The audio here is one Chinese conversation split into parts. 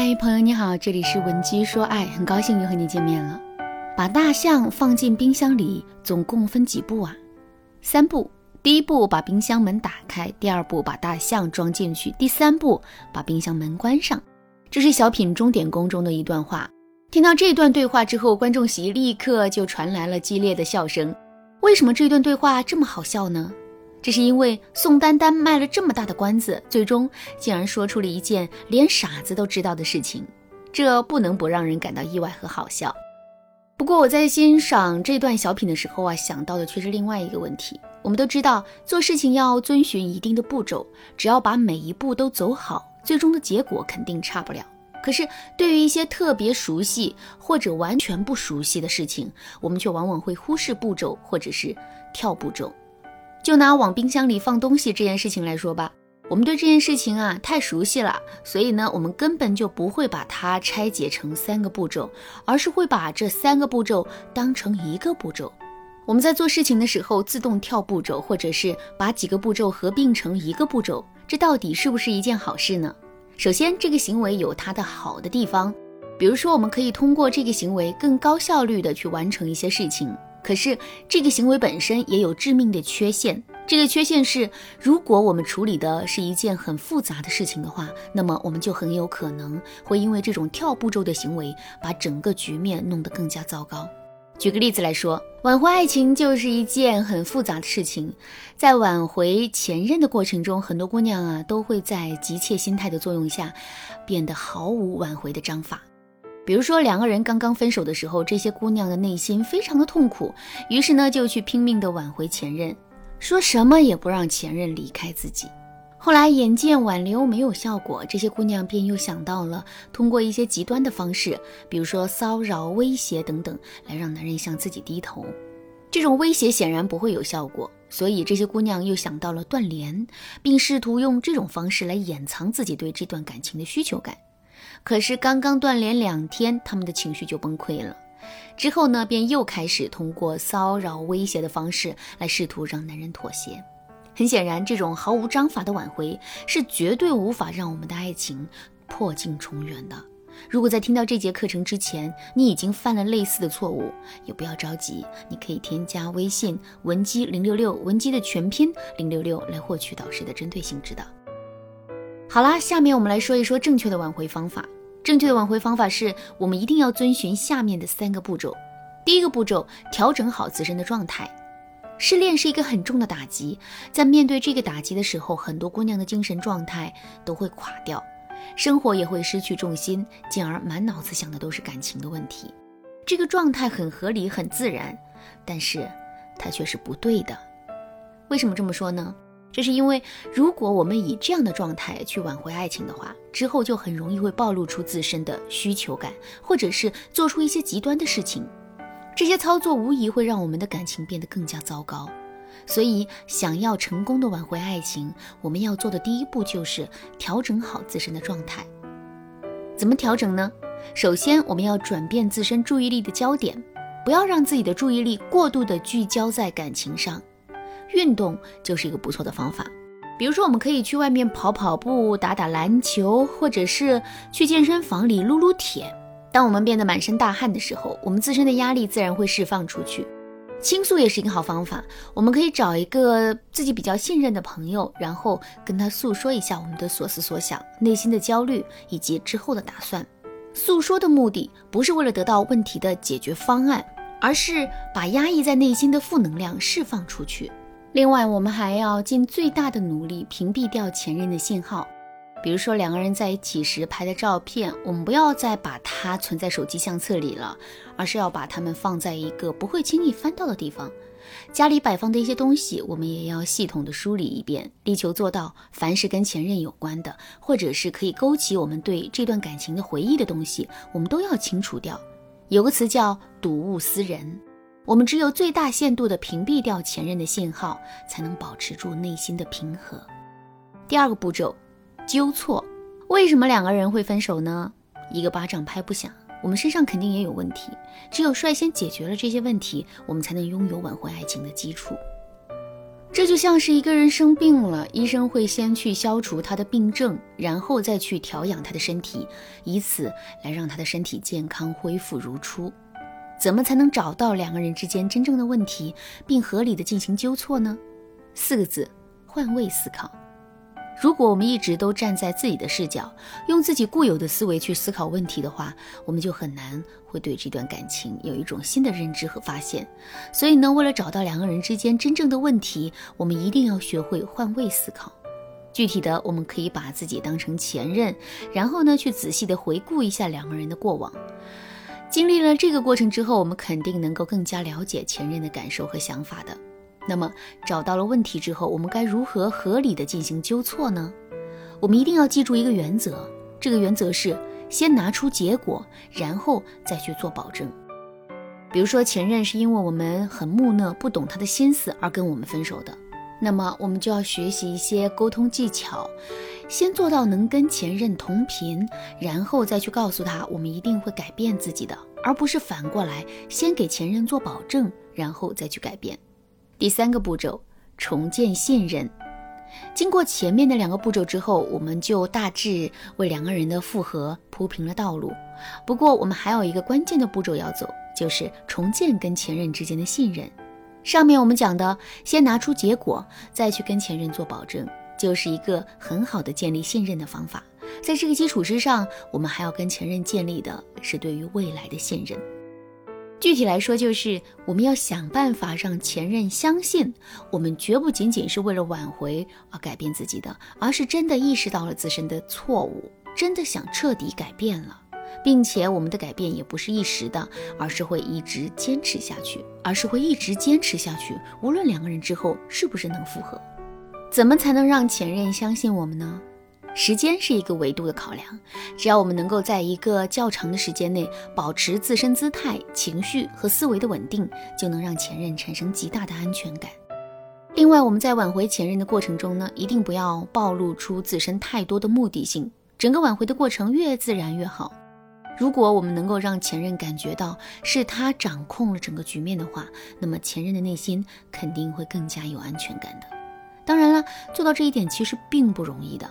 嗨，朋友你好，这里是文姬说爱，很高兴又和你见面了。把大象放进冰箱里，总共分几步啊？三步。第一步，把冰箱门打开；第二步，把大象装进去；第三步，把冰箱门关上。这是小品钟点工中的一段话。听到这段对话之后，观众席立刻就传来了激烈的笑声。为什么这段对话这么好笑呢？这是因为宋丹丹卖了这么大的关子，最终竟然说出了一件连傻子都知道的事情，这不能不让人感到意外和好笑。不过我在欣赏这段小品的时候啊，想到的却是另外一个问题。我们都知道，做事情要遵循一定的步骤，只要把每一步都走好，最终的结果肯定差不了。可是对于一些特别熟悉或者完全不熟悉的事情，我们却往往会忽视步骤，或者是跳步骤。就拿往冰箱里放东西这件事情来说吧，我们对这件事情啊太熟悉了，所以呢，我们根本就不会把它拆解成三个步骤，而是会把这三个步骤当成一个步骤。我们在做事情的时候自动跳步骤，或者是把几个步骤合并成一个步骤，这到底是不是一件好事呢？首先，这个行为有它的好的地方，比如说，我们可以通过这个行为更高效率的去完成一些事情。可是这个行为本身也有致命的缺陷，这个缺陷是，如果我们处理的是一件很复杂的事情的话，那么我们就很有可能会因为这种跳步骤的行为，把整个局面弄得更加糟糕。举个例子来说，挽回爱情就是一件很复杂的事情，在挽回前任的过程中，很多姑娘啊都会在急切心态的作用下，变得毫无挽回的章法。比如说，两个人刚刚分手的时候，这些姑娘的内心非常的痛苦，于是呢，就去拼命的挽回前任，说什么也不让前任离开自己。后来眼见挽留没有效果，这些姑娘便又想到了通过一些极端的方式，比如说骚扰、威胁等等，来让男人向自己低头。这种威胁显然不会有效果，所以这些姑娘又想到了断联，并试图用这种方式来掩藏自己对这段感情的需求感。可是刚刚断联两天，他们的情绪就崩溃了。之后呢，便又开始通过骚扰、威胁的方式来试图让男人妥协。很显然，这种毫无章法的挽回是绝对无法让我们的爱情破镜重圆的。如果在听到这节课程之前，你已经犯了类似的错误，也不要着急，你可以添加微信文姬零六六，文姬的全拼零六六，来获取导师的针对性指导。好啦，下面我们来说一说正确的挽回方法。正确的挽回方法是我们一定要遵循下面的三个步骤。第一个步骤，调整好自身的状态。失恋是一个很重的打击，在面对这个打击的时候，很多姑娘的精神状态都会垮掉，生活也会失去重心，进而满脑子想的都是感情的问题。这个状态很合理、很自然，但是它却是不对的。为什么这么说呢？这是因为，如果我们以这样的状态去挽回爱情的话，之后就很容易会暴露出自身的需求感，或者是做出一些极端的事情。这些操作无疑会让我们的感情变得更加糟糕。所以，想要成功的挽回爱情，我们要做的第一步就是调整好自身的状态。怎么调整呢？首先，我们要转变自身注意力的焦点，不要让自己的注意力过度的聚焦在感情上。运动就是一个不错的方法，比如说我们可以去外面跑跑步、打打篮球，或者是去健身房里撸撸铁。当我们变得满身大汗的时候，我们自身的压力自然会释放出去。倾诉也是一个好方法，我们可以找一个自己比较信任的朋友，然后跟他诉说一下我们的所思所想、内心的焦虑以及之后的打算。诉说的目的不是为了得到问题的解决方案，而是把压抑在内心的负能量释放出去。另外，我们还要尽最大的努力屏蔽掉前任的信号。比如说，两个人在一起时拍的照片，我们不要再把它存在手机相册里了，而是要把它们放在一个不会轻易翻到的地方。家里摆放的一些东西，我们也要系统的梳理一遍，力求做到凡是跟前任有关的，或者是可以勾起我们对这段感情的回忆的东西，我们都要清除掉。有个词叫“睹物思人”。我们只有最大限度地屏蔽掉前任的信号，才能保持住内心的平和。第二个步骤，纠错。为什么两个人会分手呢？一个巴掌拍不响，我们身上肯定也有问题。只有率先解决了这些问题，我们才能拥有挽回爱情的基础。这就像是一个人生病了，医生会先去消除他的病症，然后再去调养他的身体，以此来让他的身体健康恢复如初。怎么才能找到两个人之间真正的问题，并合理的进行纠错呢？四个字：换位思考。如果我们一直都站在自己的视角，用自己固有的思维去思考问题的话，我们就很难会对这段感情有一种新的认知和发现。所以呢，为了找到两个人之间真正的问题，我们一定要学会换位思考。具体的，我们可以把自己当成前任，然后呢，去仔细的回顾一下两个人的过往。经历了这个过程之后，我们肯定能够更加了解前任的感受和想法的。那么找到了问题之后，我们该如何合理的进行纠错呢？我们一定要记住一个原则，这个原则是先拿出结果，然后再去做保证。比如说前任是因为我们很木讷，不懂他的心思而跟我们分手的，那么我们就要学习一些沟通技巧，先做到能跟前任同频，然后再去告诉他我们一定会改变自己的，而不是反过来先给前任做保证，然后再去改变。第三个步骤，重建信任。经过前面的两个步骤之后，我们就大致为两个人的复合铺平了道路。不过，我们还有一个关键的步骤要走，就是重建跟前任之间的信任。上面我们讲的，先拿出结果，再去跟前任做保证，就是一个很好的建立信任的方法。在这个基础之上，我们还要跟前任建立的是对于未来的信任。具体来说，就是我们要想办法让前任相信，我们绝不仅仅是为了挽回而改变自己的，而是真的意识到了自身的错误，真的想彻底改变了，并且我们的改变也不是一时的，而是会一直坚持下去，而是会一直坚持下去，无论两个人之后是不是能复合。怎么才能让前任相信我们呢？时间是一个维度的考量，只要我们能够在一个较长的时间内保持自身姿态、情绪和思维的稳定，就能让前任产生极大的安全感。另外，我们在挽回前任的过程中呢，一定不要暴露出自身太多的目的性，整个挽回的过程越自然越好。如果我们能够让前任感觉到是他掌控了整个局面的话，那么前任的内心肯定会更加有安全感的。当然了，做到这一点其实并不容易的。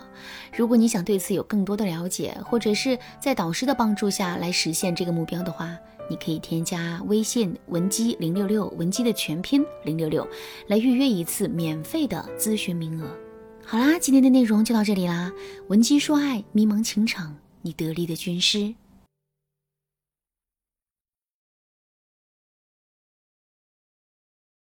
如果你想对此有更多的了解，或者是在导师的帮助下来实现这个目标的话，你可以添加微信文姬零六六，文姬的全拼零六六，来预约一次免费的咨询名额。好啦，今天的内容就到这里啦。文姬说爱，迷茫情场，你得力的军师。